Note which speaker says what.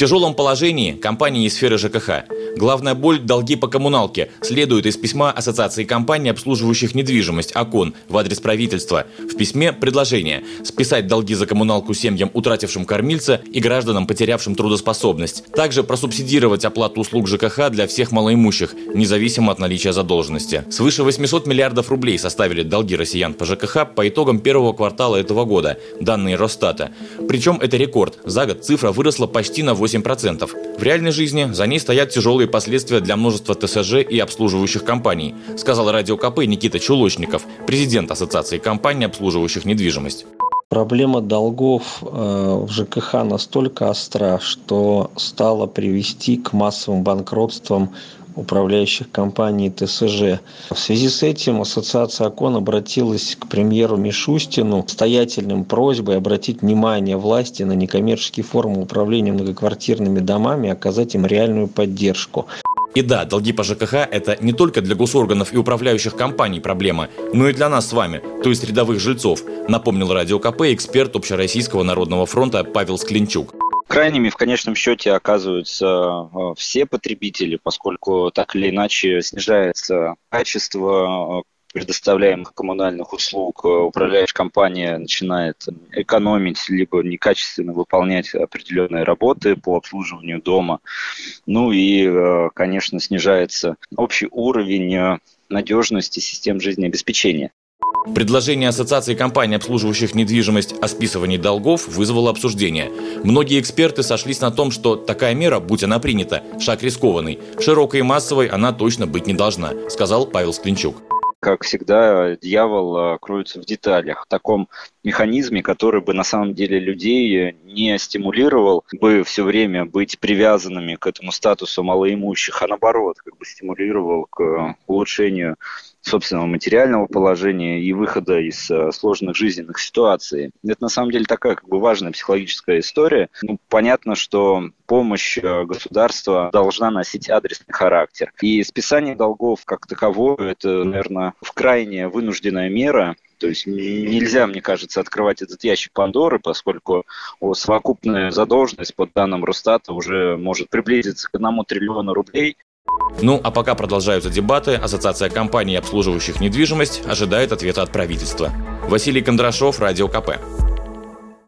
Speaker 1: Тяжелом положении компании из сферы ЖКХ – Главная боль – долги по коммуналке. Следует из письма Ассоциации компаний, обслуживающих недвижимость ОКОН в адрес правительства. В письме предложение – списать долги за коммуналку семьям, утратившим кормильца и гражданам, потерявшим трудоспособность. Также просубсидировать оплату услуг ЖКХ для всех малоимущих, независимо от наличия задолженности. Свыше 800 миллиардов рублей составили долги россиян по ЖКХ по итогам первого квартала этого года, данные Росстата. Причем это рекорд. За год цифра выросла почти на 8%. В реальной жизни за ней стоят тяжелые тяжелые последствия для множества ТСЖ и обслуживающих компаний, сказал Радио КП Никита Чулочников, президент Ассоциации компаний, обслуживающих недвижимость.
Speaker 2: Проблема долгов э, в ЖКХ настолько остра, что стала привести к массовым банкротствам управляющих компаний ТСЖ. В связи с этим Ассоциация ОКОН обратилась к премьеру Мишустину с стоятельным просьбой обратить внимание власти на некоммерческие формы управления многоквартирными домами и оказать им реальную поддержку.
Speaker 1: И да, долги по ЖКХ – это не только для госорганов и управляющих компаний проблема, но и для нас с вами, то есть рядовых жильцов, напомнил Радио КП эксперт Общероссийского народного фронта Павел Склинчук.
Speaker 3: Крайними в конечном счете оказываются э, все потребители, поскольку так или иначе снижается качество э, предоставляемых коммунальных услуг, э, управляющая компания начинает экономить, либо некачественно выполнять определенные работы по обслуживанию дома. Ну и, конечно, снижается общий уровень надежности систем жизнеобеспечения.
Speaker 1: Предложение Ассоциации компаний, обслуживающих недвижимость о списывании долгов, вызвало обсуждение. Многие эксперты сошлись на том, что такая мера, будь она принята, шаг рискованный. Широкой и массовой она точно быть не должна, сказал Павел Склинчук
Speaker 3: как всегда, дьявол а, кроется в деталях. В таком механизме, который бы на самом деле людей не стимулировал бы все время быть привязанными к этому статусу малоимущих, а наоборот, как бы стимулировал к улучшению собственного материального положения и выхода из э, сложных жизненных ситуаций. Это на самом деле такая как бы важная психологическая история. Ну, понятно, что помощь э, государства должна носить адресный характер. И списание долгов как таковое, это, наверное, в крайне вынужденная мера, то есть нельзя, мне кажется, открывать этот ящик Пандоры, поскольку совокупная задолженность по данным Росстата уже может приблизиться к одному триллиону рублей.
Speaker 1: Ну, а пока продолжаются дебаты, Ассоциация компаний, обслуживающих недвижимость, ожидает ответа от правительства. Василий Кондрашов, Радио КП.